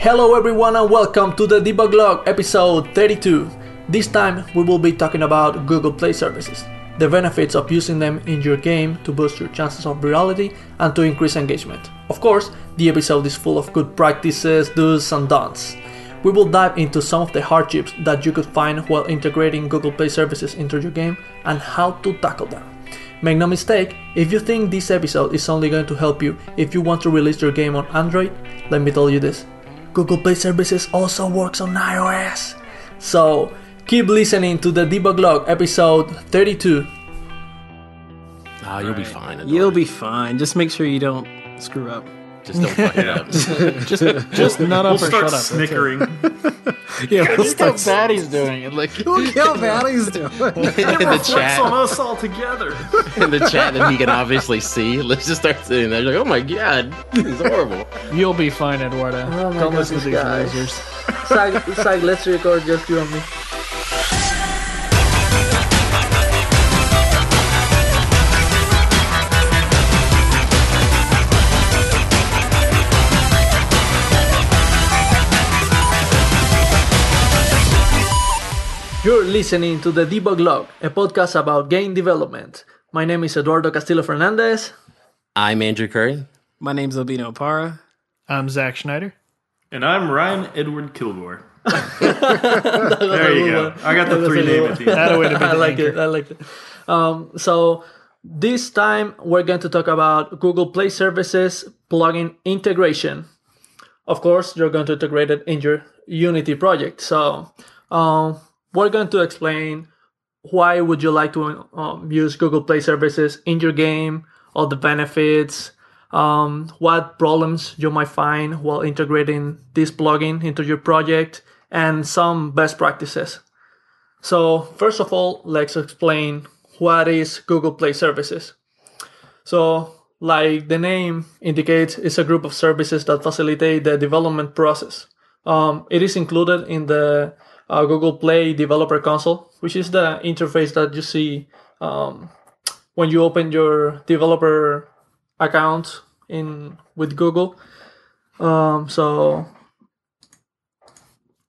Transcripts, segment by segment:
Hello everyone and welcome to the Debug Log episode 32. This time we will be talking about Google Play services, the benefits of using them in your game to boost your chances of virality and to increase engagement. Of course, the episode is full of good practices, do's and don'ts. We will dive into some of the hardships that you could find while integrating Google Play services into your game and how to tackle them. Make no mistake, if you think this episode is only going to help you if you want to release your game on Android, let me tell you this Google Play Services also works on iOS. So keep listening to the Debug Log episode 32. Ah, you'll be fine. You'll be fine. Just make sure you don't screw up. Just don't fuck it up. Just, just nut up We'll or start shut up. snickering. Yeah, we'll Look how start. bad he's doing it. Like, Look how bad he's doing. in the Reflects on chat, us all together. in the chat that he can obviously see. Let's just start sitting there. Like, oh my god, it's horrible. you'll be fine, Eduardo. Oh Don't listen to these goodness, guys. losers. Sag, Sag, let's record just you and me. You're listening to the Debug Log, a podcast about game development. My name is Eduardo Castillo Fernandez. I'm Andrew Curry. My name's Albino Para. I'm Zach Schneider. And I'm Ryan Edward Kilgore. there you go. I got the three name at the end. That way to be I like anchor. it. I like it. Um, so this time we're going to talk about Google Play Services plugin integration. Of course, you're going to integrate it in your Unity project. So um, we're going to explain why would you like to um, use Google Play Services in your game, all the benefits, um, what problems you might find while integrating this plugin into your project, and some best practices. So first of all, let's explain what is Google Play Services. So, like the name indicates, it's a group of services that facilitate the development process. Um, it is included in the uh, Google Play Developer Console, which is the interface that you see um, when you open your developer account in with Google. Um, so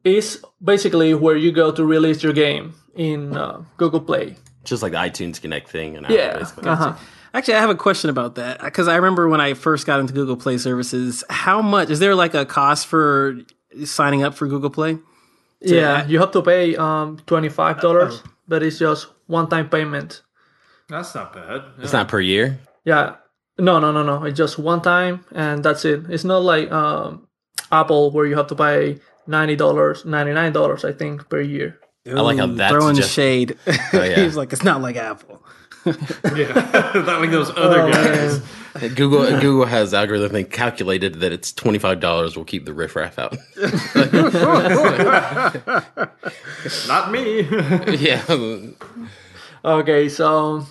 is basically where you go to release your game in uh, Google Play. Just like the iTunes Connect thing. And Yeah. Uh-huh. Actually, I have a question about that because I remember when I first got into Google Play services. How much is there like a cost for signing up for Google Play? Yeah, you have to pay um twenty five dollars, but it's just one time payment. That's not bad. It's not per year. Yeah, no, no, no, no. It's just one time, and that's it. It's not like um Apple where you have to pay ninety dollars, ninety nine dollars, I think, per year. I like how that's throwing just- shade. yeah. He's like, it's not like Apple. Yeah. not like those other Oh, guys. man. Google Google has algorithm calculated that it's twenty five dollars will keep the riffraff out. Not me. yeah. Okay, so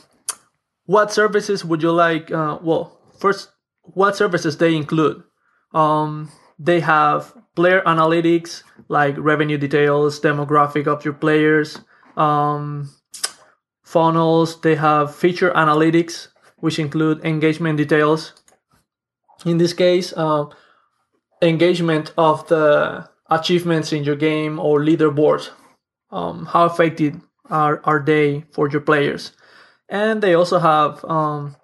what services would you like? Uh, well, first, what services they include? Um, they have player analytics like revenue details, demographic of your players, um, funnels. They have feature analytics, which include engagement details. In this case, uh, engagement of the achievements in your game or leaderboard. Um, how effective are, are they for your players? And they also have um,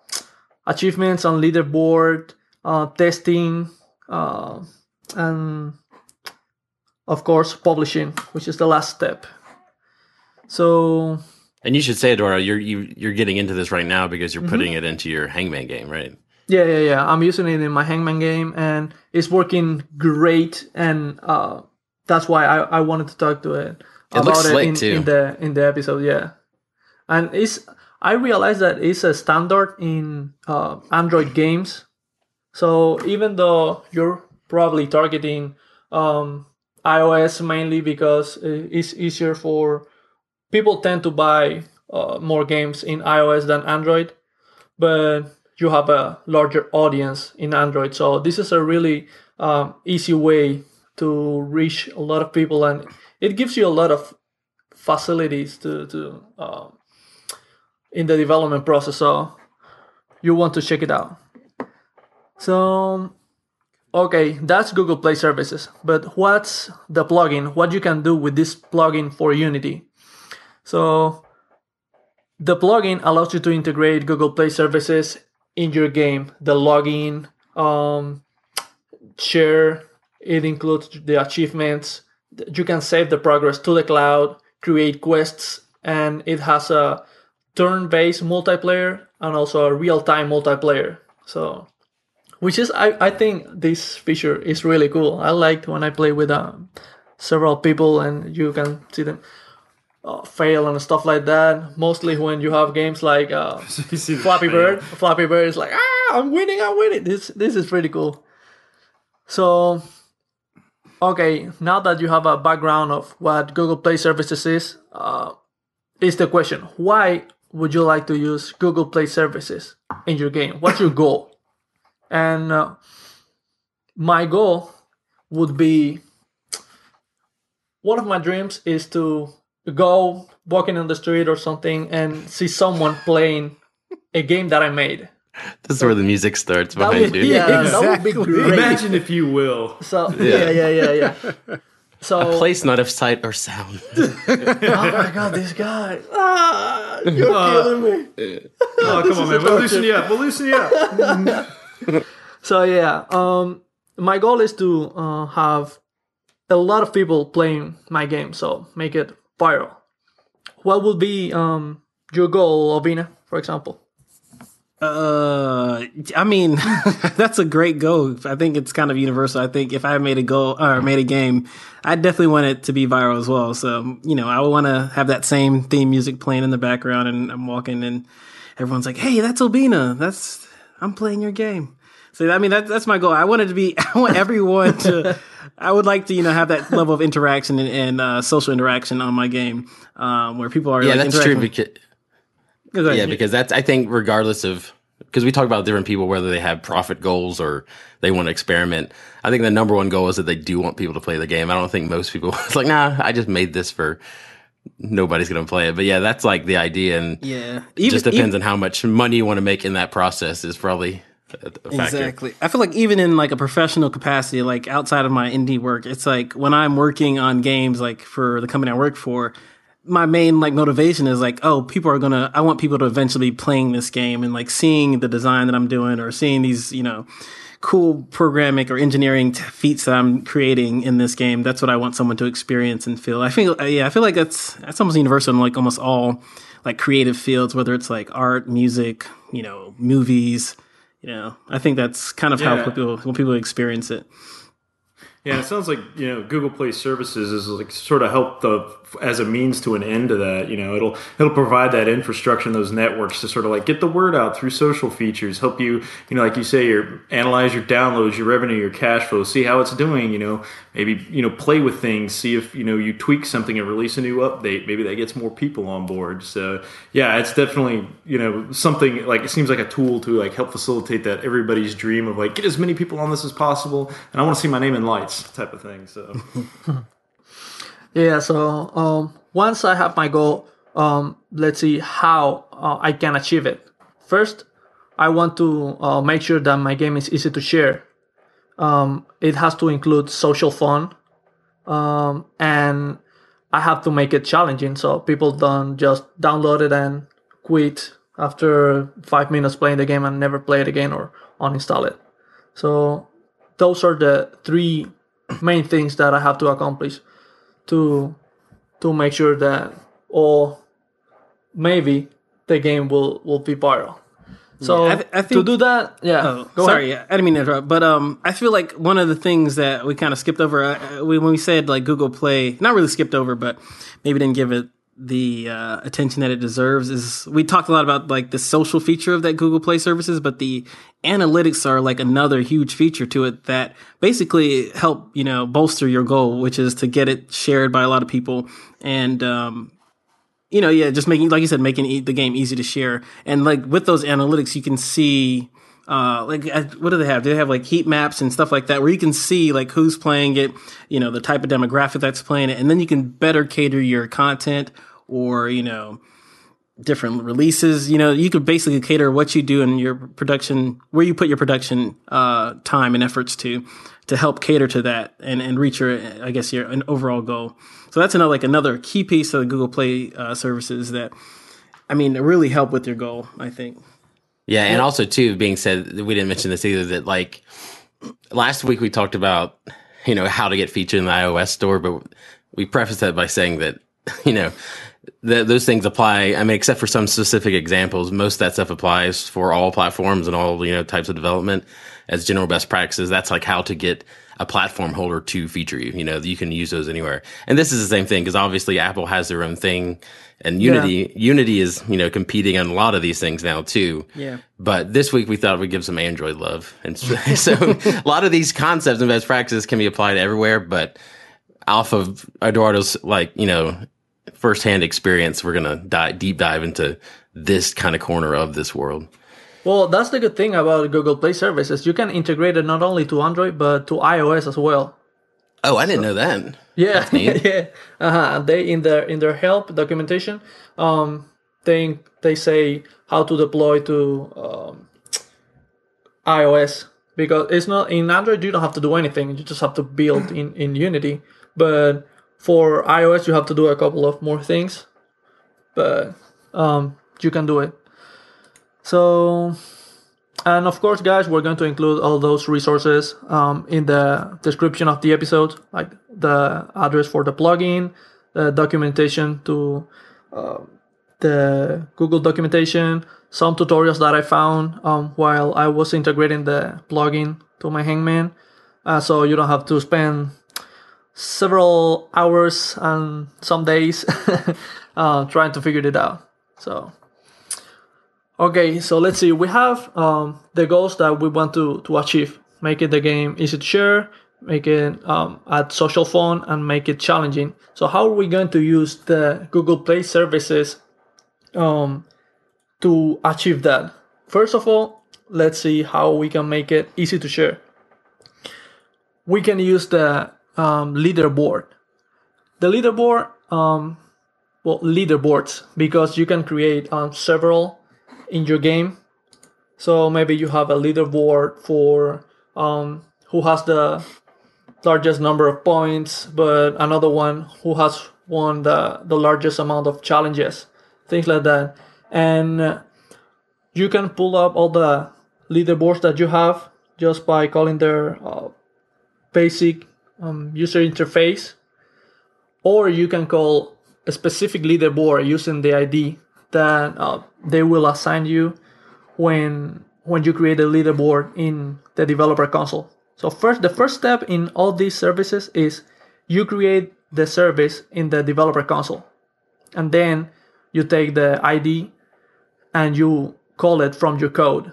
achievements on leaderboard, uh, testing, uh, and of course publishing, which is the last step. So And you should say, Eduardo, you're you, you're getting into this right now because you're Mm-hmm. putting it into your Hangman game, right? Yeah, yeah, yeah. I'm using it in my Hangman game, and it's working great. And uh, that's why I, I wanted to talk to it, It looks slick, in, too. in the in the episode. Yeah, and it's I realized that it's a standard in uh, Android games. So even though you're probably targeting um, iOS mainly because uh, it's easier for people tend to buy uh, more games in iOS than Android, but you have a larger audience in Android. So this is a really um, easy way to reach a lot of people, and it gives you a lot of facilities to to um, in the development process. So you want to check it out. So okay, that's Google Play Services, but what's the plugin? What you can do with this plugin for Unity? So the plugin allows you to integrate Google Play Services in your game. The login, um, share, it includes the achievements. You can save the progress to the cloud, create quests, and it has a turn-based multiplayer and also a real-time multiplayer. So, which is I, I think this feature is really cool. I liked when I play with um, several people and you can see them uh, fail and stuff like that. Mostly when you have games like uh, You see the Flappy. Bird. Flappy Bird is like, ah, I'm winning, I'm winning. This this is pretty cool. So, okay, now that you have a background of what Google Play Services is, uh, is the question: Why would you like to use Google Play Services in your game? What's your goal? And uh, my goal would be one of my dreams is to go walking on the street or something and see someone playing a game that I made. This is where the music starts That behind would, you. yeah, that would be Exactly. great. Imagine if you will. So yeah, yeah, yeah, yeah. So a Place not of sight or sound. oh my god, this guy! Ah, you're Uh, killing me. Oh, come on, man. We'll loosen you up. We'll loosen you up. So yeah, um, my goal is to uh, have a lot of people playing my game, so make it viral. What would be um your goal, Obina, for example? Uh, I mean, that's a great goal. I think it's kind of universal. I think if I made a goal or made a game, I definitely want it to be viral as well. So, you know, I would want to have that same theme music playing in the background and I'm walking and everyone's like, Hey, that's Obina. That's, I'm playing your game. So, I mean, that, that's my goal. I want it to be, I want everyone to, I would like to, you know, have that level of interaction and, and uh, social interaction on my game, um, where people are Yeah, like, that's true. Because, yeah, because that's I think regardless of because we talk about different people whether they have profit goals or they want to experiment. I think the number one goal is that they do want people to play the game. I don't think most people it's like nah, I just made this for nobody's going to play it. But yeah, that's like the idea, and yeah. it just Even- depends on how much money you want to make in that process is probably a, a factor. Exactly. I feel like even in like a professional capacity, like outside of my indie work, it's like when I'm working on games, like for the company I work for, my main like motivation is like, oh, people are gonna. I want people to eventually be playing this game and like seeing the design that I'm doing or seeing these, you know, cool programming or engineering feats that I'm creating in this game. That's what I want someone to experience and feel. I feel, yeah, I feel like that's that's almost universal in like almost all like creative fields, whether it's like art, music, you know, movies. You know, I think that's kind of Yeah. how people when people experience it. Yeah, it sounds like you know Google Play Services is like sort of help the as a means to an end to that. You know, it'll it'll provide that infrastructure and those networks to sort of like get the word out through social features, help you you know like you say, your analyze your downloads, your revenue, your cash flow, see how it's doing. You know, maybe you know play with things, see if you know you tweak something and release a new update. Maybe that gets more people on board. So yeah, it's definitely you know something like it seems like a tool to like help facilitate that everybody's dream of like get as many people on this as possible, and I want to see my name in lights type of thing. So. Yeah, so um, once I have my goal, um, let's see how uh, I can achieve it. First, I want to uh, make sure that my game is easy to share. Um, it has to include social fun, um, and I have to make it challenging so people don't just download it and quit after five minutes playing the game and never play it again or uninstall it. So those are the three main things that I have to accomplish to to make sure that or maybe the game will will be viral. So Yeah, I th- I to do that, yeah. Oh, sorry, ahead. yeah, I didn't mean to interrupt, but um, I feel like one of the things that we kind of skipped over uh, we, when we said like Google Play, not really skipped over, but maybe didn't give it the uh, attention that it deserves. Is we talked a lot about like the social feature of that Google Play services, but the analytics are like another huge feature to it that basically help you know bolster your goal, which is to get it shared by a lot of people and um, you know, yeah, just making, like you said, making the game easy to share. And like with those analytics, you can see, uh, like, uh, what do they have? Do they have like heat maps and stuff like that where you can see like who's playing it, you know, the type of demographic that's playing it. And then you can better cater your content or, you know, different releases. You know, you could basically cater what you do in your production, where you put your production uh, time and efforts to, to help cater to that and, and reach your, I guess, your an overall goal. So that's another like another key piece of the Google Play uh, services that, I mean, really help with your goal. I think. Yeah, and also too, being said, we didn't mention this either. That like last week we talked about you know how to get featured in the iOS store, but we prefaced that by saying that you know th- those things apply. I mean, except for some specific examples, most of that stuff applies for all platforms and all you know types of development as general best practices. That's like how to get a platform holder to feature you. You know, you can use those anywhere. And this is the same thing because obviously Apple has their own thing and Unity, Unity is, you know, competing on a lot of these things now too. Yeah. But this week we thought we'd give some Android love. And so, so a lot of these concepts and best practices can be applied everywhere, but off of Eduardo's like, you know, firsthand experience, we're going to dive, deep dive into this kind of corner of this world. Well, that's the good thing about Google Play services. You can integrate it not only to Android but to iOS as well. Oh, I didn't know that. Yeah, yeah. Uh-huh. They in their in their help documentation, um, they they say how to deploy to um, iOS because it's not in Android. You don't have to do anything. You just have to build in in Unity. But for iOS, you have to do a couple of more things. But um, you can do it. So, and of course, guys, we're going to include all those resources um, in the description of the episode, like the address for the plugin, the documentation to uh, the Google documentation, some tutorials that I found um, while I was integrating the plugin to my Hangman, uh, so you don't have to spend several hours and some days uh, trying to figure it out. So. Okay, so let's see. We have um, the goals that we want to, to achieve. Make it the game easy to share, make it um, add social fun, and make it challenging. So how are we going to use the Google Play services um, to achieve that? First of all, let's see how we can make it easy to share. We can use the um, leaderboard. The leaderboard, um, well, leaderboards, because you can create um, several in your game. So maybe you have a leaderboard for um, who has the largest number of points, but another one who has won the, the largest amount of challenges, things like that. And you can pull up all the leaderboards that you have just by calling their uh, basic um, user interface, or you can call a specific leaderboard using the ID that uh, they will assign you when when you create a leaderboard in the developer console. So first, the first step in all these services is you create the service in the developer console, and then you take the ID and you call it from your code.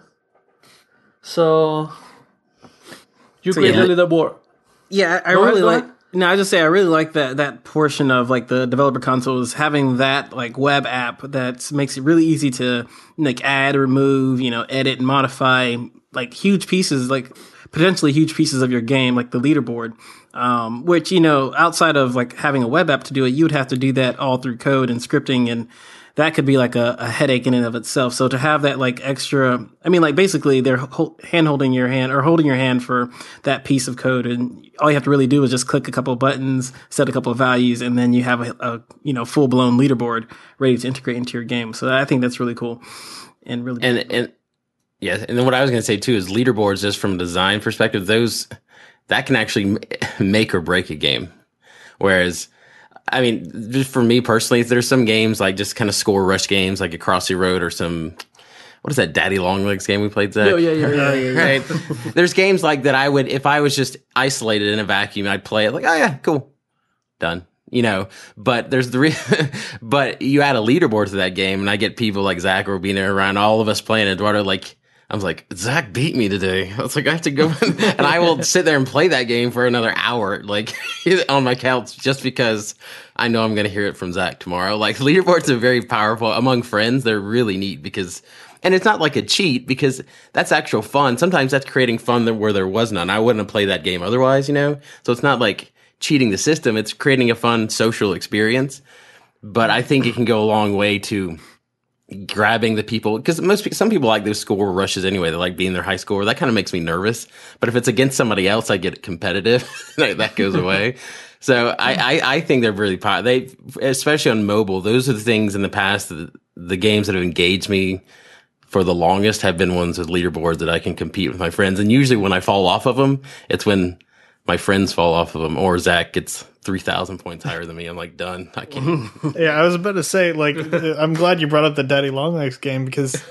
So you So, create yeah. the leaderboard. Yeah, I, I really like. No, I just say I really like that that portion of like the developer console is having that like web app that makes it really easy to like add, remove, you know, edit, and modify like huge pieces, like potentially huge pieces of your game, like the leaderboard. Um, which you know, outside of like having a web app to do it, you would have to do that all through code and scripting and that could be like a, a headache in and of itself. So to have that like extra, I mean, like basically they're hand holding your hand or holding your hand for that piece of code, and all you have to really do is just click a couple of buttons, set a couple of values, and then you have a, a you know full blown leaderboard ready to integrate into your game. So I think that's really cool and really and and yeah, and then what I was going to say too is leaderboards, just from a design perspective, those that can actually make or break a game. Whereas, I mean, just for me personally, there's some games like just kind of score rush games, like Across the Road or some. What is that Daddy Longlegs game we played? Zach? Yeah, yeah, yeah, yeah, yeah, yeah. right. There's games like that I would, if I was just isolated in a vacuum, I'd play it like, oh yeah, cool, done. You know, but there's the, re- but you add a leaderboard to that game, and I get people like Zach or being around, all of us playing Eduardo. Like, I was like, Zach beat me today. I was like, I have to go, and I will sit there and play that game for another hour, like on my couch, just because I know I'm going to hear it from Zach tomorrow. Like, leaderboards are very powerful among friends. They're really neat because and it's not like a cheat because that's actual fun. Sometimes that's creating fun where there was none. I wouldn't have played that game otherwise, you know? So it's not like cheating the system. It's creating a fun social experience. But I think it can go a long way to grabbing the people because most some people like those score rushes anyway. They like being their high score. That kind of makes me nervous. But if it's against somebody else, I get competitive. That goes away. So I, I, I think they're really po- they especially on mobile. Those are the things in the past the, the games that have engaged me for the longest have been ones with leaderboards that I can compete with my friends. And usually when I fall off of them, it's when my friends fall off of them or Zach gets 3,000 points higher than me. I'm like, done. I can't. Yeah, I was about to say, like, uh, I'm glad you brought up the Daddy Longlegs game because,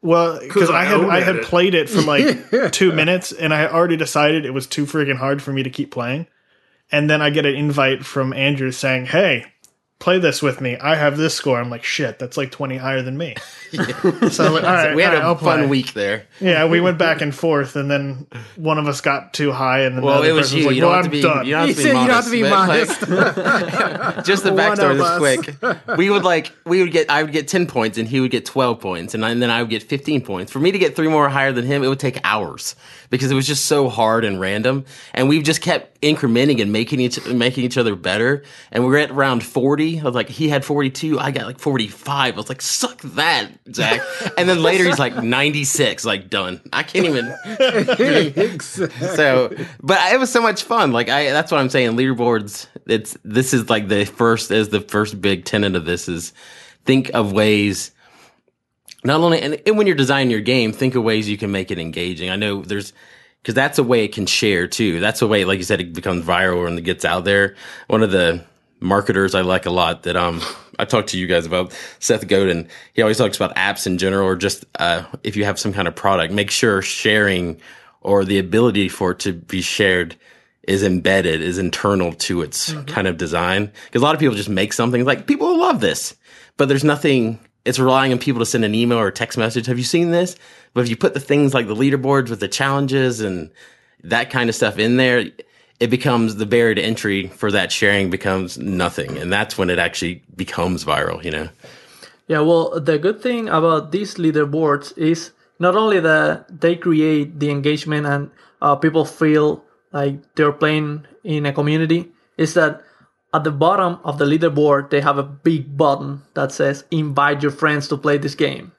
well, because I I had I had it. played it for like two minutes and I already decided it was too freaking hard for me to keep playing, and then I get an invite from Andrew saying, "Hey, play this with me. I have this score." I'm like, "Shit, that's like 20 higher than me." so I'm like, all right, we had all right, a I'll fun play." week there. Yeah, we went back and forth, and then one of us got too high, and then Well, the it other was person you. was like, you don't "Well, have I'm to be. done." You don't have to be said you don't have modest. to be but, like, just the One backstory of is quick. We would like we would get I would get ten points and he would get twelve points and, I, and then I would get fifteen points. For me to get three more higher than him, it would take hours because it was just so hard and random. And we've just kept incrementing and making each making each other better. And we're at round forty. I was like, he had forty two, I got like forty five. I was like, suck that, Zach. and then later he's like ninety six. Like done. I can't even. so but it was so much fun like i that's what i'm saying leaderboards it's this is like the first as the first big tenet of this is think of ways not only and, and when you're designing your game think of ways you can make it engaging i know there's because that's a way it can share too that's a way like you said it becomes viral and it gets out there one of the marketers i like a lot that um i talked to you guys about seth godin he always talks about apps in general or just uh if you have some kind of product make sure sharing or the ability for it to be shared is embedded, is internal to its kind of design. Because a lot of people just make something like people will love this, but there's nothing. It's relying on people to send an email or a text message. Have you seen this? But if you put the things like the leaderboards with the challenges and that kind of stuff in there, it becomes the barrier to entry for that sharing becomes nothing, and that's when it actually becomes viral. You know. Yeah, well, the good thing about these leaderboards is not only that they create the engagement and uh, people feel like they're playing in a community, is that at the bottom of the leaderboard they have a big button that says "Invite your friends to play this game."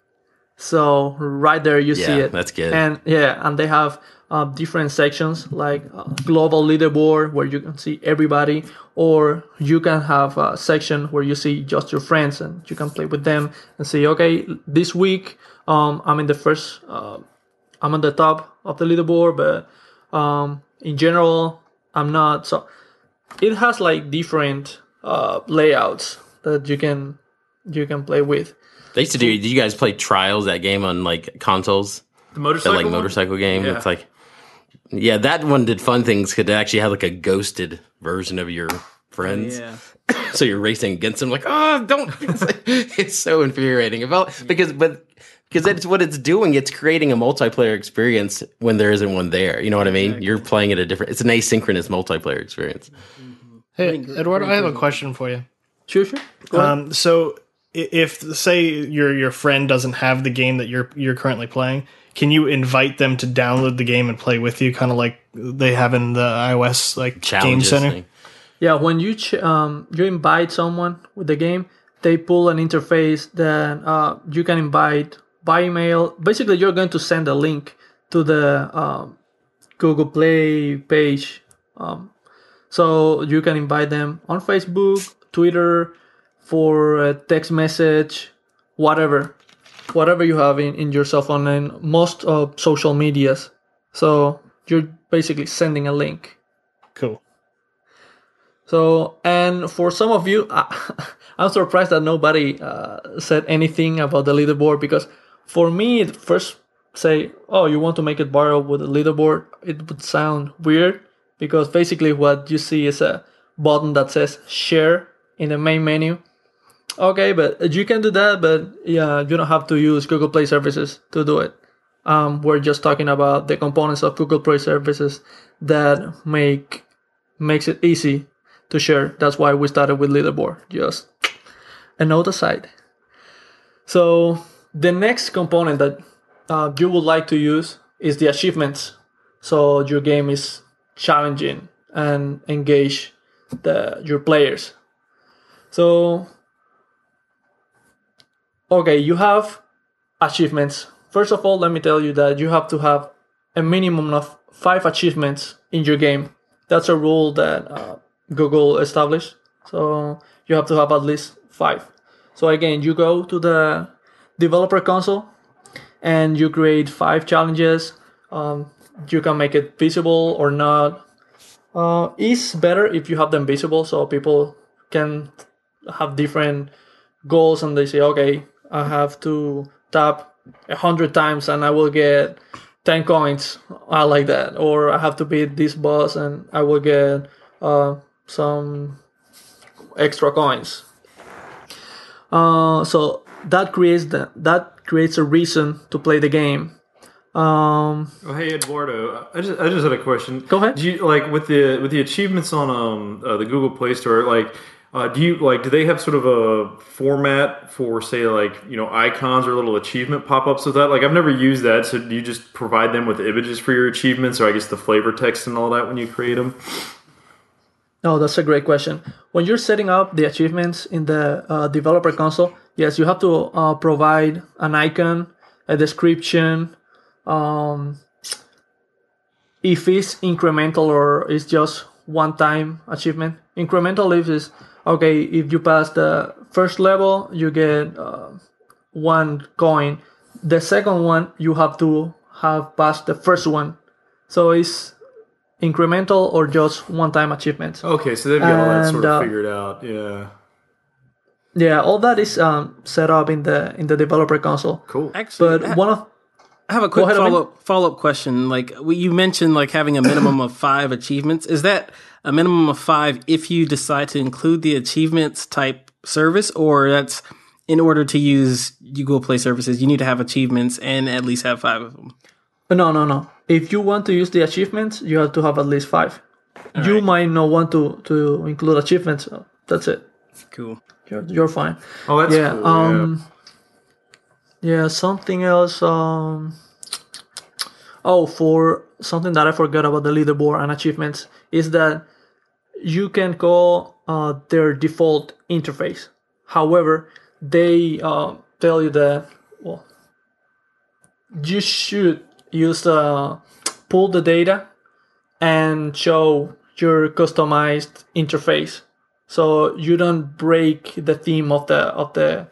So right there you see it. that's good. And yeah, and they have uh, different sections like uh, global leaderboard where you can see everybody, or you can have a section where you see just your friends and you can play with them and say, okay, this week um, I'm in the first, uh, I'm on the top of the leaderboard, but um, in general I'm not. So it has like different uh, layouts that you can you can play with. They used to do. Did you guys play Trials? That game on like consoles. The that motorcycle, like one? motorcycle game. Yeah. It's like, yeah, that one did fun things. because Could actually have like a ghosted version of your friends. Yeah. So you're racing against them, like, oh, don't. It's, like- it's so infuriating. About because, but because that's what it's doing. It's creating a multiplayer experience when there isn't one there. You know what I mean? You're playing it a different. It's an asynchronous multiplayer experience. Hey, Eduardo, I have a question for you. Sure, sure. Go. Um, so if say your your friend doesn't have the game that you're you're currently playing, can you invite them to download the game and play with you, kind of like they have in the iOS like game center? thing. Yeah, when you ch- um, you invite someone with the game, they pull an interface that uh, you can invite by email. Basically, you're going to send a link to the um, Google Play page, um, so you can invite them on Facebook, Twitter, for a text message, whatever, whatever you have in, in your cell phone and most of social medias. So you're basically sending a link. Cool. So, and for some of you, I, I'm surprised that nobody uh, said anything about the leaderboard because for me, it first say, oh, you want to make it viral with a leaderboard, it would sound weird because basically what you see is a button that says share in the main menu. Okay, but you can do that, but yeah, you don't have to use Google Play services to do it. Um, we're just talking about the components of Google Play services that make makes it easy to share. That's why we started with leaderboard. Just a note aside. So the next component that uh, you would like to use is the achievements. So your game is challenging and engage the your players. So okay, you have achievements. First of all, let me tell you that you have to have a minimum of five achievements in your game. That's a rule that uh, Google established. So you have to have at least five. So again, you go to the developer console and you create five challenges. Um, you can make it visible or not. Uh, it's better if you have them visible so people can have different goals and they say, okay, I have to tap a hundred times and I will get 10 coins. I like that. Or I have to beat this boss and I will get uh, some extra coins. Uh, so that creates the, that creates a reason to play the game. Um, Oh, hey Eduardo, I just I just had a question. Go ahead. Do you like with the with the achievements on um uh, the Google Play Store? Like, uh, do you like do they have sort of a format for say like you know icons or little achievement pop ups with that? Like, I've never used that. So do you just provide them with images for your achievements, or I guess the flavor text and all that when you create them? No, that's a great question. When you're setting up the achievements in the uh, developer console, yes, you have to uh, provide an icon, a description. Um, if it's incremental or it's just one time achievement, incremental if is okay. If you pass the first level, you get uh, one coin. The second one, you have to have passed the first one. So it's incremental or just one-time achievements. Okay, so they've got all that sort of uh, figured out. Yeah, Yeah, all that is um, set up in the in the developer console. cool. Actually, But I- one of I have a quick follow up follow up question. Like we- you mentioned, like having a minimum of five achievements. Is that a minimum of five if you decide to include the achievements type service, or that's in order to use Google Play services, you need to have achievements and at least have five of them. no, no, no. If you want to use the achievements, you have to have at least five. you might not want to to include achievements. That's it. Cool. You're, you're fine. Oh, that's yeah. cool. um. Yeah. Something else. Um. Oh, for something that I forgot about the leaderboard and achievements is that you can call uh, their default interface. However, they uh, tell you that well, you should use uh, pull the data and show your customized interface, so you don't break the theme of the of the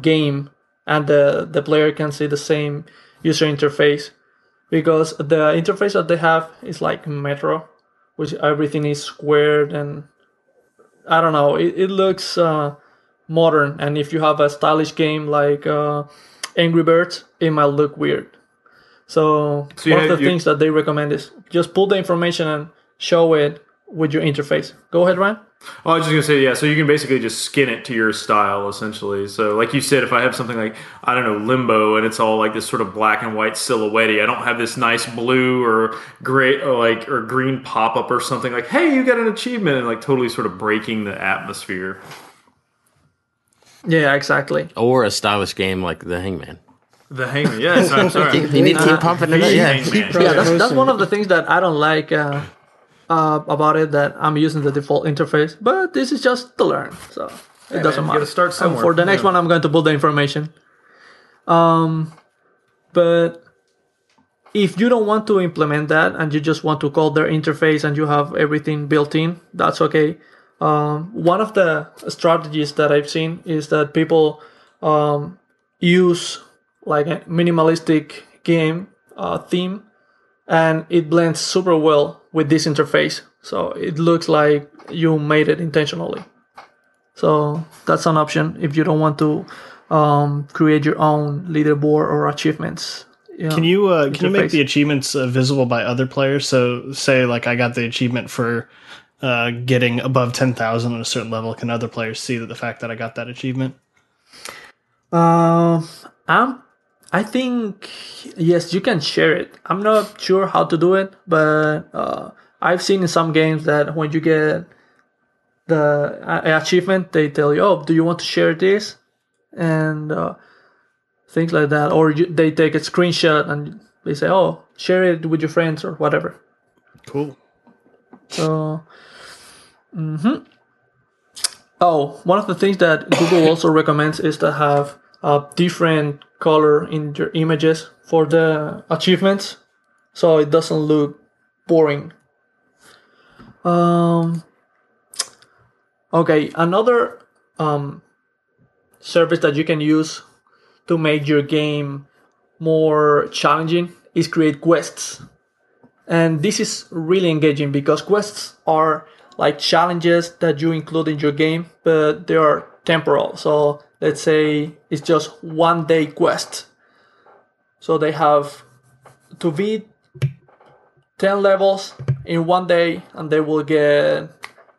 game, and the the player can see the same user interface because the interface that they have is like Metro, which everything is squared and I don't know. It, it looks uh, modern, and if you have a stylish game like uh, Angry Birds, it might look weird. So, So one of the things that they recommend is just pull the information and show it with your interface. Go ahead, Ryan. Oh, I was just gonna say, yeah. So you can basically just skin it to your style, essentially. So, like you said, if I have something like I don't know Limbo, and it's all like this sort of black and white silhouette, I don't have this nice blue or gray or like or green pop up or something like, hey, you got an achievement, and like totally sort of breaking the atmosphere. Yeah, exactly. Or a stylish game like The Hangman. The hangman, yes, I'm sorry. You need to keep pumping it up. Yeah. Yeah, that's, that's one of the things that I don't like uh, uh, about it. That I'm using the default interface, but this is just to learn, so it doesn't man, you matter. start And somewhere. for the next Yeah. one, I'm going to put the information. Um, but if you don't want to implement that and you just want to call their interface and you have everything built in, that's okay. Um, one of the strategies that I've seen is that people um, use like a minimalistic game uh, theme and it blends super well with this interface. So it looks like you made it intentionally. So that's an option if you don't want to um, create your own leaderboard or achievements. Yeah. Can you uh, can you make the achievements uh, visible by other players? So, say like I got the achievement for uh, getting above ten thousand on a certain level. Can other players see that the fact that I got that achievement? Um, I'm. I think yes, you can share it. I'm not sure how to do it, but uh, I've seen in some games that when you get the uh, achievement, they tell you, "Oh, do you want to share this?" and uh, things like that, or you, they take a screenshot and they say, "Oh, share it with your friends or whatever." Cool. So, hmm oh, one of the things that Google also recommends is to have a different color in your images for the achievements, so it doesn't look boring. Um, okay, another um, service that you can use to make your game more challenging is create quests. And this is really engaging because quests are like challenges that you include in your game, but they are temporal. So let's say it's just one day quest. So they have to beat 10 levels in one day and they will get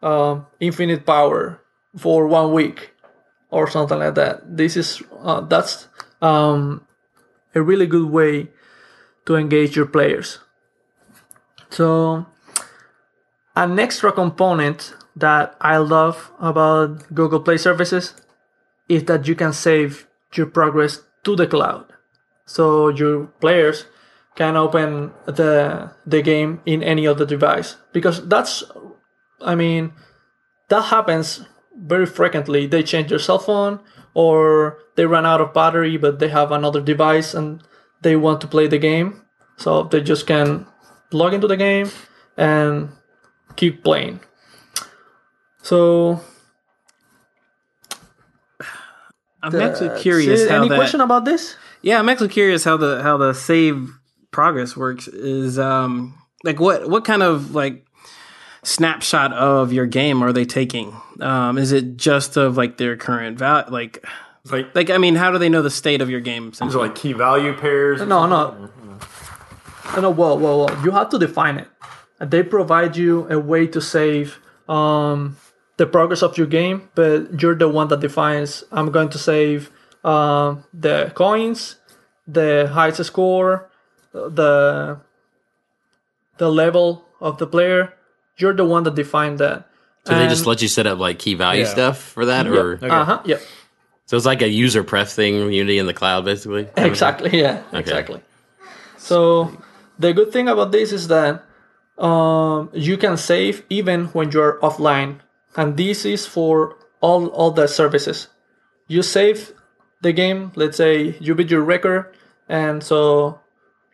um, infinite power for one week or something like that. This is uh, that's um, a really good way to engage your players. So, an extra component that I love about Google Play services is that you can save your progress to the cloud. So your players can open the the game in any other device because that's I mean that happens very frequently. They change their cell phone or they run out of battery but they have another device and they want to play the game. So they just can log into the game and keep playing. So I'm actually curious it. how Any that. question about this? Yeah, I'm actually curious how the how the save progress works. Is um like what what kind of like snapshot of your game are they taking? Um, is it just of like their current value? Like like like I mean, how do they know the state of your game? these are like key value pairs. or No, no. No, whoa, whoa, whoa. You have to define it. They provide you a way to save um, the progress of your game, but you're the one that defines. I'm going to save uh, the coins, the highest score, the the level of the player. You're the one that defined that. So they just let you set up like key value Yeah. stuff for that, or Uh huh. Yep. so it's like a user pref thing, Unity in the cloud, basically. Exactly. Yeah. Exactly. So the good thing about this is that um, you can save even when you're offline, and this is for all all the services. You save the game. Let's say you beat your record, and so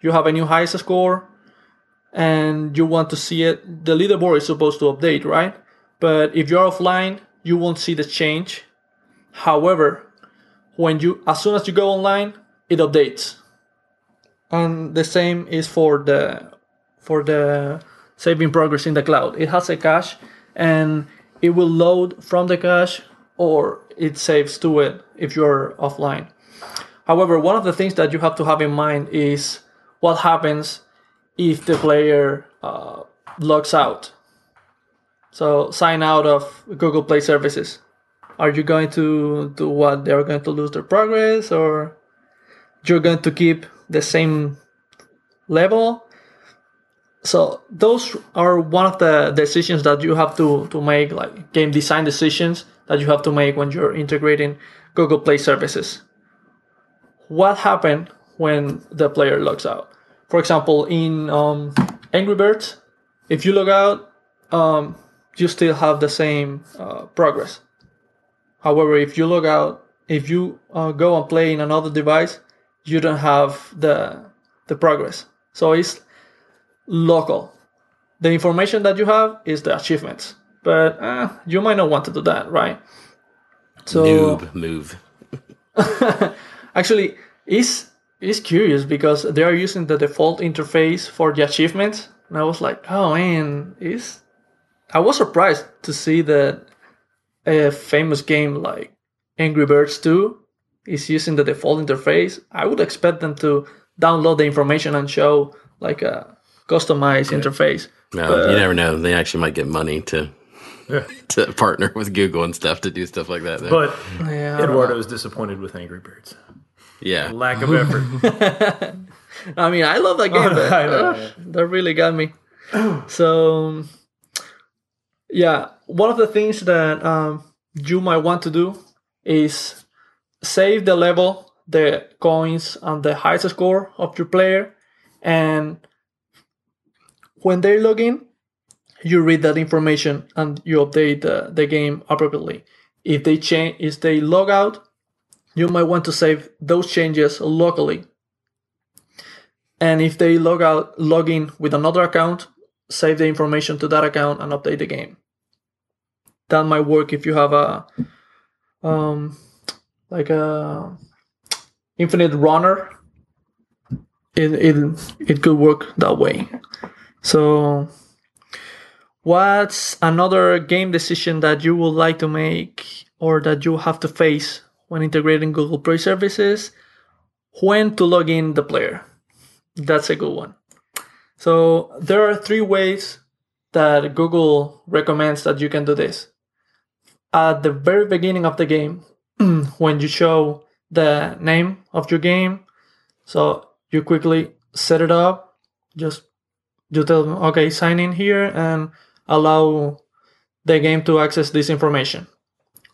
you have a new highest score, and you want to see it. The leaderboard is supposed to update, right? But if you're offline, you won't see the change. However, when you as soon as you go online, it updates and the same is for the for the saving progress in the cloud it has a cache and it will load from the cache or it saves to it if you're offline. However one of the things that you have to have in mind is what happens if the player uh, logs out. So sign out of google play services. Are you going to do what? They're going to lose their progress or you're going to keep the same level. So those are one of the decisions that you have to, to make, like game design decisions that you have to make when you're integrating Google Play services. What happened when the player logs out? For example, in um, Angry Birds, if you log out, um, you still have the same uh, progress. However, if you log out, if you uh, go and play in another device, you don't have the the progress. So it's local. The information that you have is the achievements, but uh, you might not want to do that, right? So Noob move. actually, it's it's curious because they are using the default interface for the achievements, and I was like, oh man, is I was surprised to see that a famous game like Angry Birds 2 is using the default interface. I would expect them to download the information and show like a customized interface. No, you never know. They actually might get money to to partner with Google and stuff to do stuff like that. though. But Yeah, I don't Eduardo is disappointed with Angry Birds. yeah, Lack of effort. I mean, I love that game, but I know, uh, yeah. that really got me. So, yeah, one of the things that um, you might want to do is save the level, the coins, and the highest score of your player, and when they log in, you read that information and you update the, game appropriately. If they change, if they log out, you might want to save those changes locally. And if they log out, log in with another account, save the information to that account and update the game. That might work if you have a um, like a infinite runner. It it it could work that way. So, what's another game decision that you would like to make or that you have to face when integrating Google Play services? When to log in the player? That's a good one. So there are three ways that Google recommends that you can do this. At the very beginning of the game, when you show the name of your game, so you quickly set it up, just you tell them, okay, sign in here and allow the game to access this information,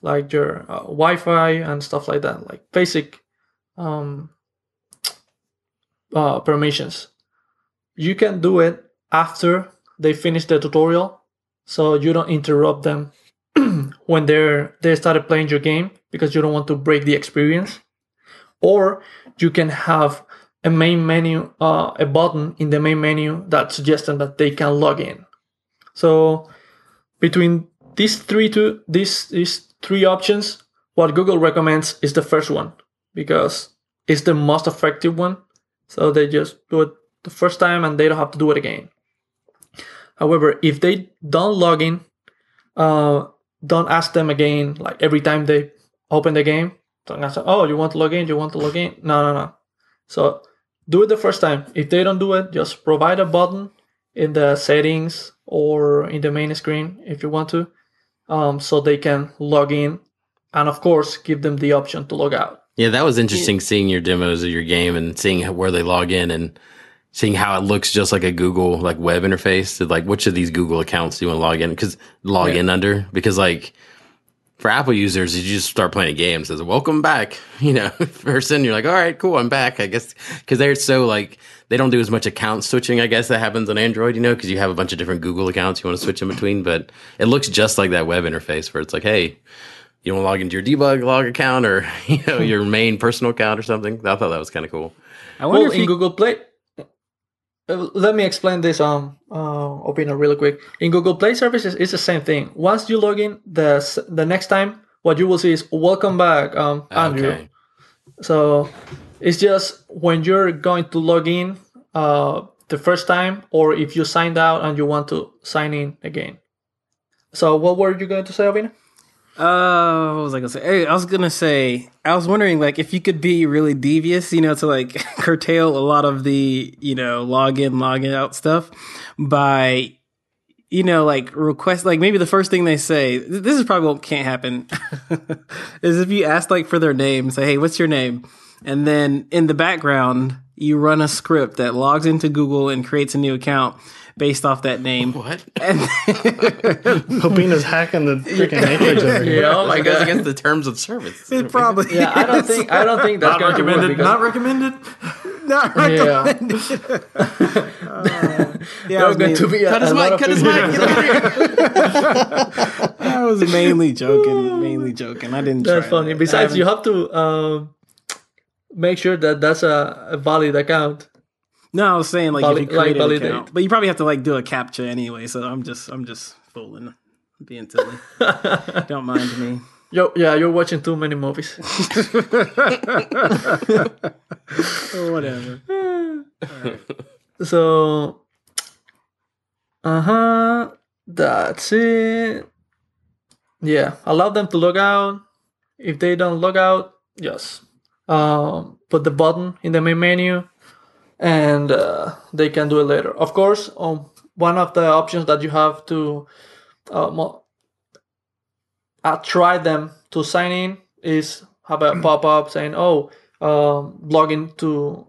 like your uh, Wi-Fi and stuff like that, like basic um, uh, permissions. You can do it after they finish the tutorial, so you don't interrupt them when they're they started playing your game because you don't want to break the experience. Or you can have a main menu, uh, a button in the main menu that suggests them that they can log in. So between these three two these these three options, what Google recommends is the first one because it's the most effective one. So they just do it the first time and they don't have to do it again. However, if they don't log in, uh, don't ask them again. Like every time they open the game, don't ask, oh, you want to log in? You want to log in? No, no, no. So do it the first time. If they don't do it, just provide a button in the settings or in the main screen if you want to, um, so they can log in, and of course give them the option to log out. Yeah, that was interesting seeing your demos of your game and seeing where they log in and seeing how it looks just like a Google like web interface. Like which of these Google accounts do you want to log in? Because log Yeah. in under because like for Apple users, you just start playing games game. It says welcome back. You know, person you're like, all right, cool, I'm back. I guess because they're so like they don't do as much account switching. I guess that happens on Android. You know, because you have a bunch of different Google accounts you want to switch in between. But it looks just like that web interface where it's like, hey. You want to log into your debug log account or you know your main personal account or something? I thought that was kind of cool. I wonder Well, if in you, Google Play, let me explain this um uh, opinion really quick. In Google Play services, it's the same thing. Once you log in, the the next time what you will see is "Welcome back, um, Andrew." Okay. So it's just when you're going to log in uh, the first time, or if you signed out and you want to sign in again. So what were you going to say, Obina? Uh, what was I gonna say? Hey, I was gonna say, I was wondering, like, if you could be really devious, you know, to like curtail a lot of the, you know, login, login out stuff by, you know, like request, like maybe the first thing they say, th- this is probably what can't happen, is if you ask like for their name, say, hey, what's your name? And then in the background, you run a script that logs into Google and creates a new account based off that name. What? And Popina's hacking the freaking matrix over here. Yeah, oh my That goes god. against the terms of service. it probably Yeah, I don't think I don't think that's Not going to work. recommended. because- Not recommended. not yeah, Yeah, I there's was, going to mainly, be a, Cut his mic, cut his mic, get out of here. I was mainly joking. Mainly joking. I didn't. That's try funny. that. Besides, you have to um, make sure that that's a, a valid account. No, I was saying like Vali- if you create like an account, but you probably have to like do a captcha anyway. So I'm just, I'm just fooling, being silly. Don't mind me. Yo, yeah, you're watching too many movies. Whatever. So, uh huh, that's it. Yeah, allow them to log out. If they don't log out, just um, put the button in the main menu, and uh, they can do it later. Of course, um, one of the options that you have to uh, mo- uh, try them to sign in is have a pop up saying, "Oh, um, log in to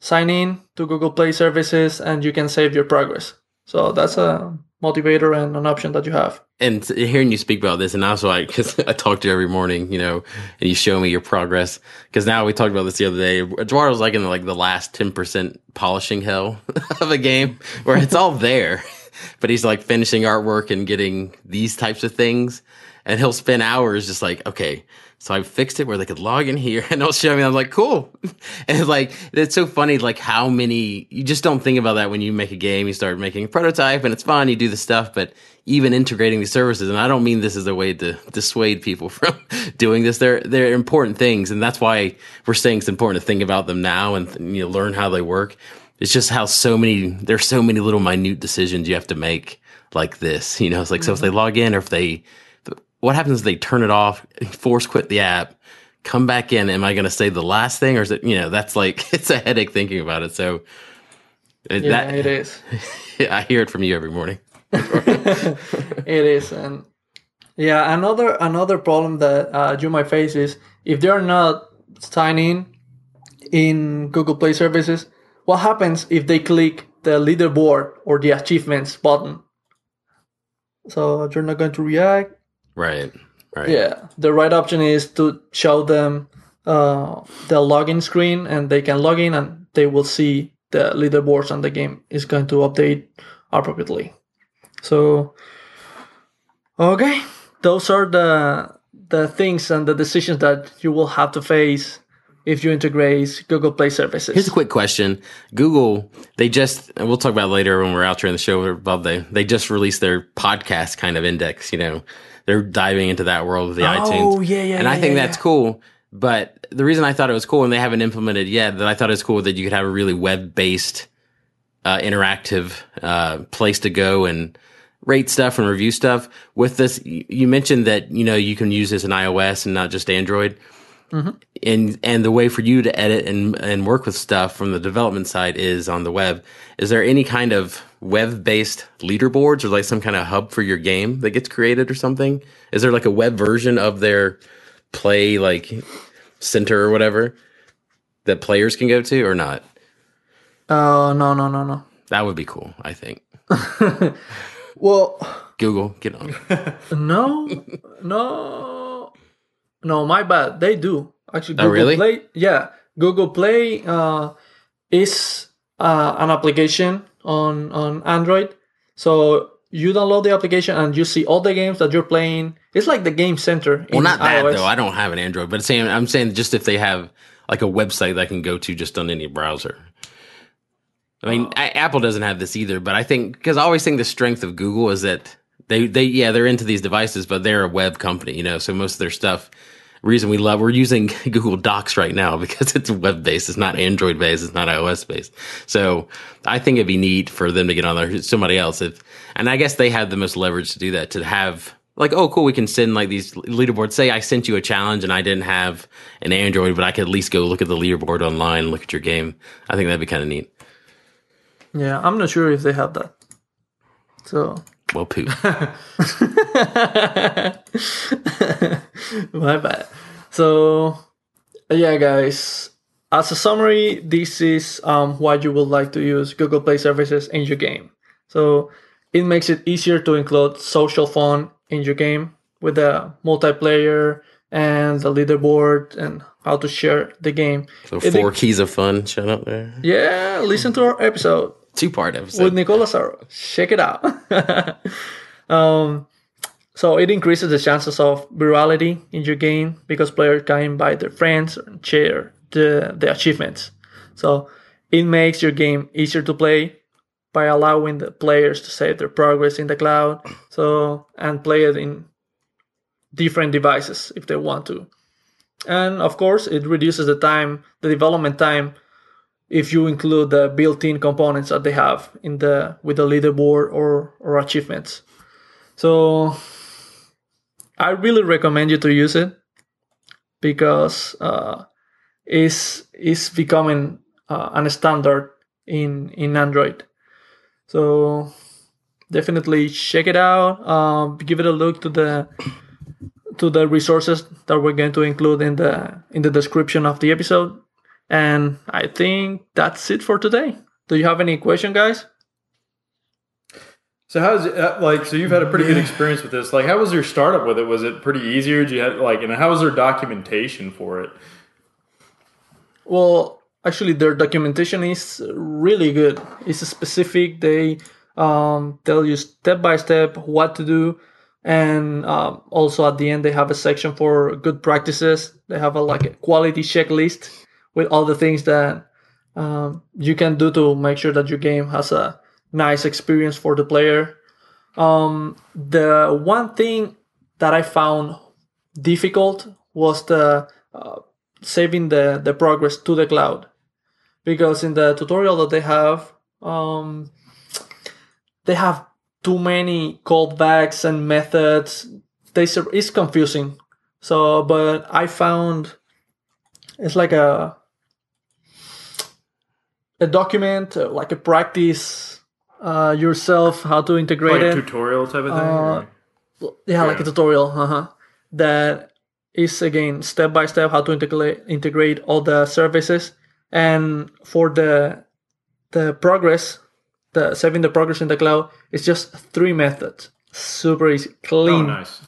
sign in to Google Play services and you can save your progress. So that's a motivator and an option that you have. and hearing you speak about this, and also I, because I talk to you every morning, you know, and you show me your progress. Because now we talked about this the other day. Eduardo's like in the, like the last ten percent polishing hell of a game, where it's all there. but he's like finishing artwork and getting these types of things. And he'll spend hours just like, okay, so I fixed it where they could log in here and they'll show me. I'm like, cool. And it's like, it's so funny, like how many, you just don't think about that when you make a game. You start making a prototype and it's fun. You do the stuff, but even integrating these services, and I don't mean this as a way to dissuade people from doing this. They're, they're important things. And that's why we're saying it's important to think about them now and, you know, learn how they work. It's just how so many, there's so many little minute decisions you have to make like this. You know, it's like, so if they mm-hmm. log in or if they, what happens if they turn it off, force quit the app, come back in? Am I going to say the last thing, or is it you know that's like it's a headache thinking about it. So Yeah, that, it is. I hear it from you every morning. it is, and yeah, another another problem that uh, you might face is if they're not signing in Google Play services. What happens if they click the leaderboard or the achievements button? So you're not going to react. Right. Right. Yeah, the right option is to show them uh, the login screen, and they can log in, and they will see the leaderboards, and the game is going to update appropriately. So, okay, those are the the things and the decisions that you will have to face if you integrate Google Play services. Here's a quick question. Google, they just, and we'll talk about it later when we're out in the show above, they, they just released their podcast kind of index, you know, they're diving into that world with the Oh, iTunes. yeah, yeah, And I think yeah, that's yeah. cool. But the reason I thought it was cool and they haven't implemented yet, that I thought it was cool that you could have a really web based, uh, interactive, uh, place to go and rate stuff and review stuff with this. You mentioned that, you know, you can use this in iOS and not just Android and and the way for you to edit and and work with stuff from the development side is on the web. Is there any kind of web based leaderboards or like some kind of hub for your game that gets created or something? Is there like a web version of their play like center or whatever that players can go to or not? Uh, no, no, no, no. That would be cool. I think Well, Google get on. no, no, no. My bad. They do actually. Google Oh, really? Play, yeah, Google Play uh, is uh, an application on on Android. So you download the application and you see all the games that you're playing. It's like the game center. Well, not that iOS. though. I don't have an Android, but saying I'm saying just if they have like a website that I can go to just on any browser. I mean, oh. A- Apple doesn't have this either, but I think because I always think the strength of Google is that they they yeah they're into these devices, but they're a web company, you know. So most of their stuff. Reason we love we're using Google Docs right now because it's web based. It's not Android based. It's not iOS based. So I think it'd be neat for them to get on there. Somebody else, if and I guess they have the most leverage to do that. To have like, oh, cool, we can send like these leaderboards. Say I sent you a challenge and I didn't have an Android, but I could at least go look at the leaderboard online, look at your game. I think that'd be kind of neat. Yeah, I'm not sure if they have that. So Well, poop. My bad. So, yeah, guys. As a summary, this is um, why you would like to use Google Play services in your game. So, it makes it easier to include social fun in your game with the multiplayer and the leaderboard and how to share the game. So It- four keys of fun. Shut up there. Yeah, listen to our episode Two part episode. with Nicola Saro. Check it out. um, so it increases the chances of virality in your game because players can invite their friends and share the, the achievements. So it makes your game easier to play by allowing the players to save their progress in the cloud. So and play it in different devices if they want to. And of course, it reduces the time, the development time if you include the built-in components that they have in the with the leaderboard or or achievements. So I really recommend you to use it because uh, it's it's becoming uh, an standard in in Android. So definitely check it out. Um, give it a look to the to the resources that we're going to include in the in the description of the episode. And I think that's it for today. Do you have any question, guys? So how's it uh, like? So you've had a pretty good experience with this. Like, how was your startup with it? Was it pretty easier? Did you have like, and how was their documentation for it? Well, actually, their documentation is really good. It's specific. They um, tell you step by step what to do. And um, also at the end, they have a section for good practices. They have a like a quality checklist with all the things that um, you can do to make sure that your game has a nice experience for the player. Um, the one thing that I found difficult was the uh, saving the, the progress to the cloud. Because in the tutorial that they have um, they have too many callbacks and methods. They it's confusing. So but i found it's like a a document uh, like a practice uh, yourself how to integrate Like a it tutorial type of thing. Uh, or- yeah, like a tutorial uh-huh. that is again step by step how to integrate integrate all the services and for the the progress the saving the progress in the cloud it's just three methods super easy oh, clean nice.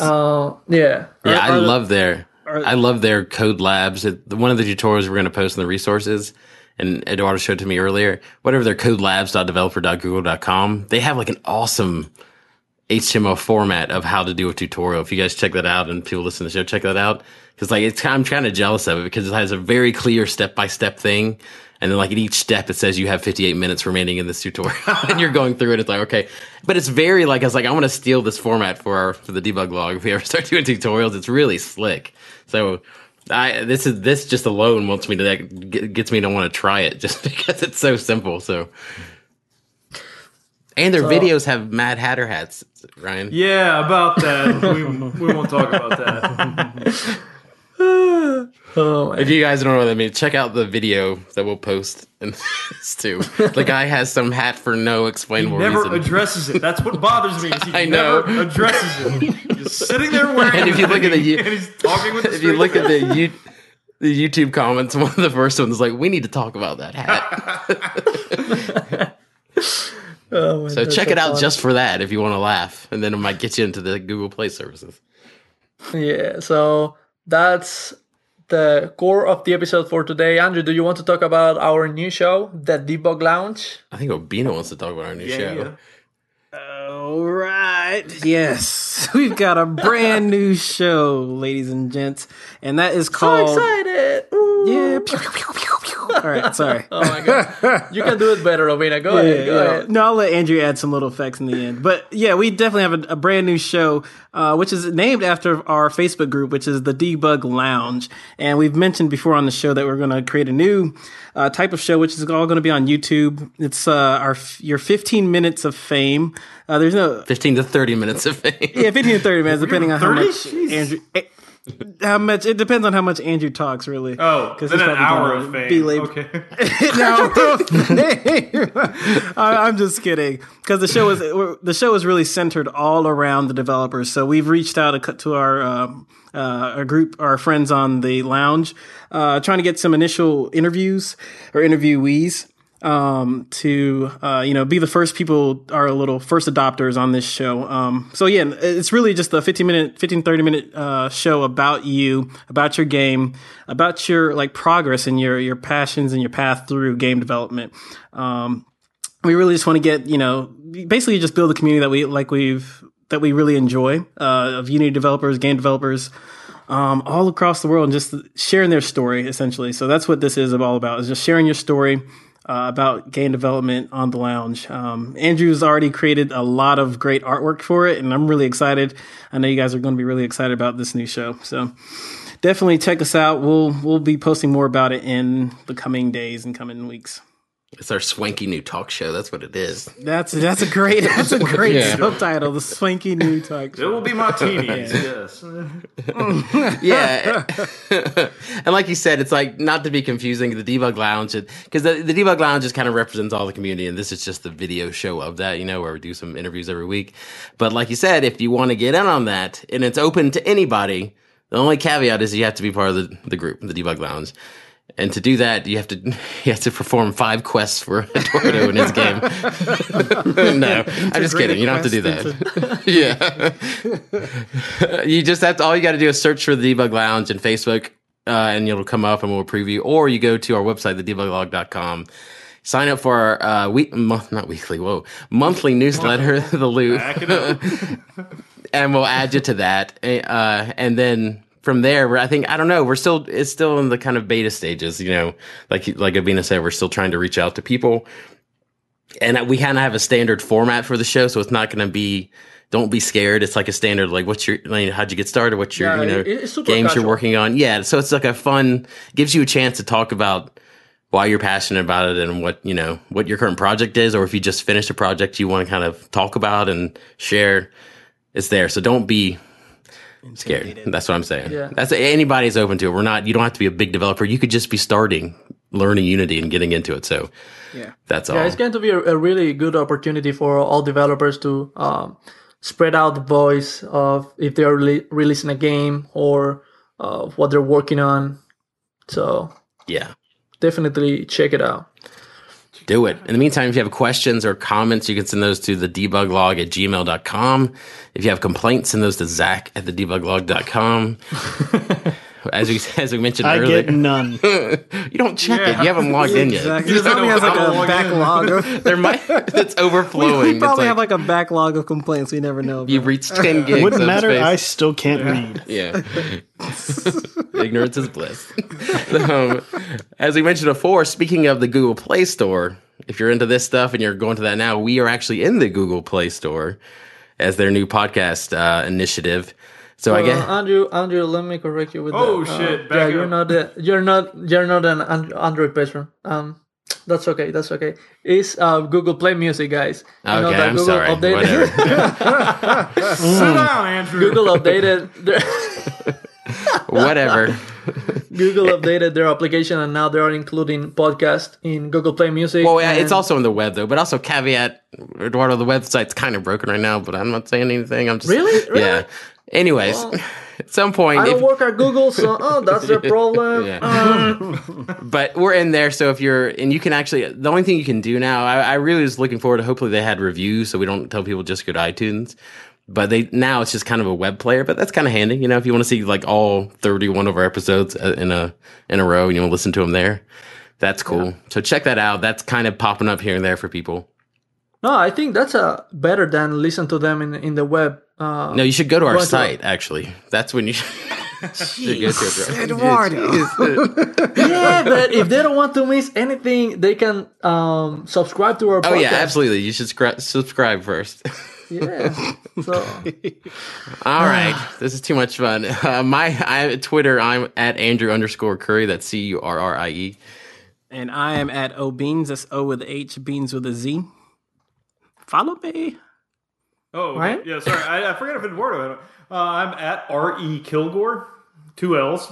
uh yeah Yeah, I love their I love their code labs. One of the tutorials we're going to post in the resources, and Eduardo showed to me earlier. Whatever their codelabs.developer.google.com, they have like an awesome HTML format of how to do a tutorial. If you guys check that out and people listen to the show, check that out because like it's I'm kind of jealous of it because it has a very clear step by step thing. And then like at each step, it says you have 58 minutes remaining in this tutorial and you're going through it. It's like, okay, but it's very like, I was like, I want to steal this format for our, for the debug log. If we ever start doing tutorials, it's really slick. So I, this is, this just alone wants me to, that gets me to want to try it just because it's so simple. So, and their videos have Mad Hatter hats, Ryan. Yeah, about that. we, we won't talk about that. oh, If you guys don't know what that means, check out the video that we'll post in this too. The guy has some hat for no explainable Never reason. addresses it. That's what bothers me. Is he I know. never addresses it. Just sitting there wearing And if it, you look at the- he- and he's talking with the if you look at the you, the YouTube comments, one of the first ones is like, "We need to talk about that hat." oh man, So that's check it out fun. just for that if you want to laugh, and then it might get you into the Google Play services. yeah so that's the core of the episode for today andrew do you want to talk about our new show the debug lounge I think Obina wants to talk about our new Yeah, show. yeah. All right. Yes. We've got a brand new show, ladies and gents. And that is called. so called excited Ooh. Yeah. Pew, pew, pew, pew, pew. All right, sorry. oh my god you can do it better Obina. go ahead go Yeah, ahead No, I'll let Andrew add some little effects in the end. But yeah, we definitely have a, a brand new show, uh, which is named after our Facebook group, which is the Debug Lounge. And we've mentioned before on the show that we're going to create a new uh, type of show, which is all going to be on YouTube. It's uh, our your 15 minutes of fame. Uh, there's no Fifteen to thirty minutes of fame. yeah, 15 to 30 minutes, depending on how much Jeez. Andrew. How much? It depends on how much Andrew talks, really. Oh, because he's an probably hour gonna of fame. be. Okay. no, I, I'm just kidding. Because the show is the show is really centered all around the developers. So we've reached out to- to our um, uh, our group, our friends on the lounge, uh, trying to get some initial interviews or interviewees um, to uh, you know be the first people, our little first adopters on this show. Um, so yeah, it's really just a 15 minute, 15 30 minute uh, show about you, about your game, about your like progress and your your passions and your path through game development. Um, we really just want to get you know basically just build a community that we like we've that we really enjoy uh, of Unity developers, game developers, um, all across the world, and just sharing their story essentially. So that's what this is all about: is just sharing your story. Uh, about game development on the lounge. Um, Andrew's already created a lot of great artwork for it, and I'm really excited. I know you guys are going to be really excited about this new show. So definitely check us out. We'll we'll be posting more about it in the coming days and coming weeks. It's our swanky new talk show. That's what it is. That's that's a great that's a great Yeah. subtitle. The swanky new talk. Show. It will be martinis. yes. yeah and like you said it's like not to be confusing the debug lounge because the, the debug lounge just kind of represents all the community and this is just the video show of that you know where we do some interviews every week but like you said if you want to get in on that and it's open to anybody the only caveat is you have to be part of the, the group the debug lounge and to do that, you have to you have to perform five quests for Eduardo in his game. no, I'm just kidding. You don't have to do that. yeah, you just have to. All you got to do is search for the Debug Lounge in Facebook, uh, and it'll come up, and we'll preview. Or you go to our website, thedebuglog.com. sign up for our uh, week, month, not weekly, whoa, monthly newsletter, The Loop, Back it up. and we'll add you to that. Uh, and then from there, we're, I think I don't know. We're still it's still in the kind of beta stages. You know, like like Obina said, we're still trying to reach out to people, and we kind of have a standard format for the show, so it's not going to be. Don't be scared. It's like a standard, like what's your, like, how'd you get started? What's your, Yeah, you know, games casual. you're working on? Yeah, so it's like a fun, gives you a chance to talk about why you're passionate about it and what you know what your current project is, or if you just finished a project you want to kind of talk about and share. It's there, so don't be scared. That's what I'm saying. Yeah. That's anybody's open to it. We're not. You don't have to be a big developer. You could just be starting learning Unity and getting into it. So Yeah. that's all. Yeah, it's going to be a, a really good opportunity for all developers to um, spread out the voice of if they are rele- releasing a game or uh, what they're working on. So yeah. definitely check it out. Do it. In the meantime, if you have questions or comments, you can send those to the debuglog at gmail.com. If you have complaints, send those to zach at the debuglog.com. as we as we mentioned I earlier, get none. you don't check it. You haven't logged in yet. Exactly. You He just probably has like how to a backlog. Of, There might it's overflowing. we It's probably like, have like a backlog of complaints we never know. About. you've reached ten gigs. Wouldn't of matter. space. I still can't read. Yeah. Ignorance is bliss. um, as we mentioned before, speaking of the Google Play Store, if you're into this stuff and you're going to that now, we are actually in the Google Play Store as their new podcast uh, initiative. So I Uh, guess Andrew, Andrew, let me correct you with Oh, that. Uh, shit, yeah, back you're up. not a, you're not you're not an An- Android patron. Um, that's okay. That's okay. It's uh, Google Play Music, guys. You know okay, that I'm Google sorry. updated- Whatever. Sit down, Andrew. Google updated their Whatever. Google updated their application and now they are including podcast in Google Play Music. Well, yeah, it's also on the web though, but also caveat, Eduardo, the website's kind of broken right now, but I'm not saying anything. I'm just Really? Really? yeah. Anyways, Well, at some point, I don't if- work at Google, so oh, that's their problem. Yeah. Uh, but we're in there. So if you're, and you can actually, the only thing you can do now, I, I really was looking forward to hopefully they had reviews so we don't tell people just go to iTunes. But they, now it's just kind of a web player, but that's kind of handy. You know, if you want to see like all 31 of our episodes uh, in a, in a row and you want to listen to them there, that's cool. So check that out. That's kind of popping up here and there for people. no, I think that's uh, better than listen to them in in the web. Uh, No, you should go to our Going to- site, actually. That's when you should go to it. Eduardo. yeah, but if they don't want to miss anything, they can um, subscribe to our Oh, podcast. yeah, absolutely. You should scri- subscribe first. Yeah. So All right, this is too much fun. Uh, my I, Twitter, I'm at Andrew underscore Currie. That's C U R R I E. And I am at O Beans. That's O with a H, Beans with a Z. Follow me. Oh, okay. Right? yeah. Sorry, I, I forgot if Eduardo. Uh, I'm at R E Kilgore, two L's.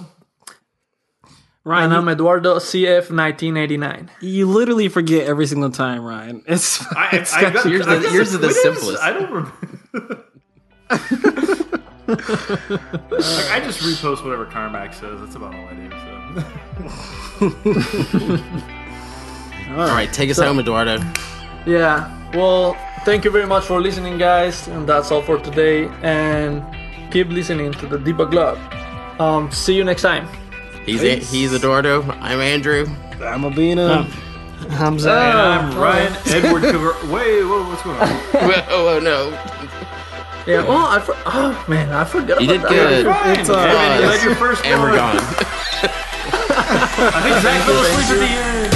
Ryan, and I'm Eduardo CF 1989. you literally forget every single time, Ryan. It's, I, it's I, I got, Yours I is- got yours is the simplest. I don't remember. like, I just repost whatever Carmack says. That's about all I do. So. All right, take us home, Eduardo. Yeah. Well, thank you very much for listening, guys, and that's all for today. And keep listening to the Debug Log. Um, see you next time. He's a, he's Eduardo. I'm Andrew. I'm a being a. Hamza. And Ah, I'm Ryan Edward Kilgore. Wait, whoa, what's going on? oh, oh no, Yeah. Oh, I for- oh man, I forgot. you did about that. good. Fine. It's, uh, Hey, you uh, had your first And we're one. gone. I think Zach fell asleep at the end.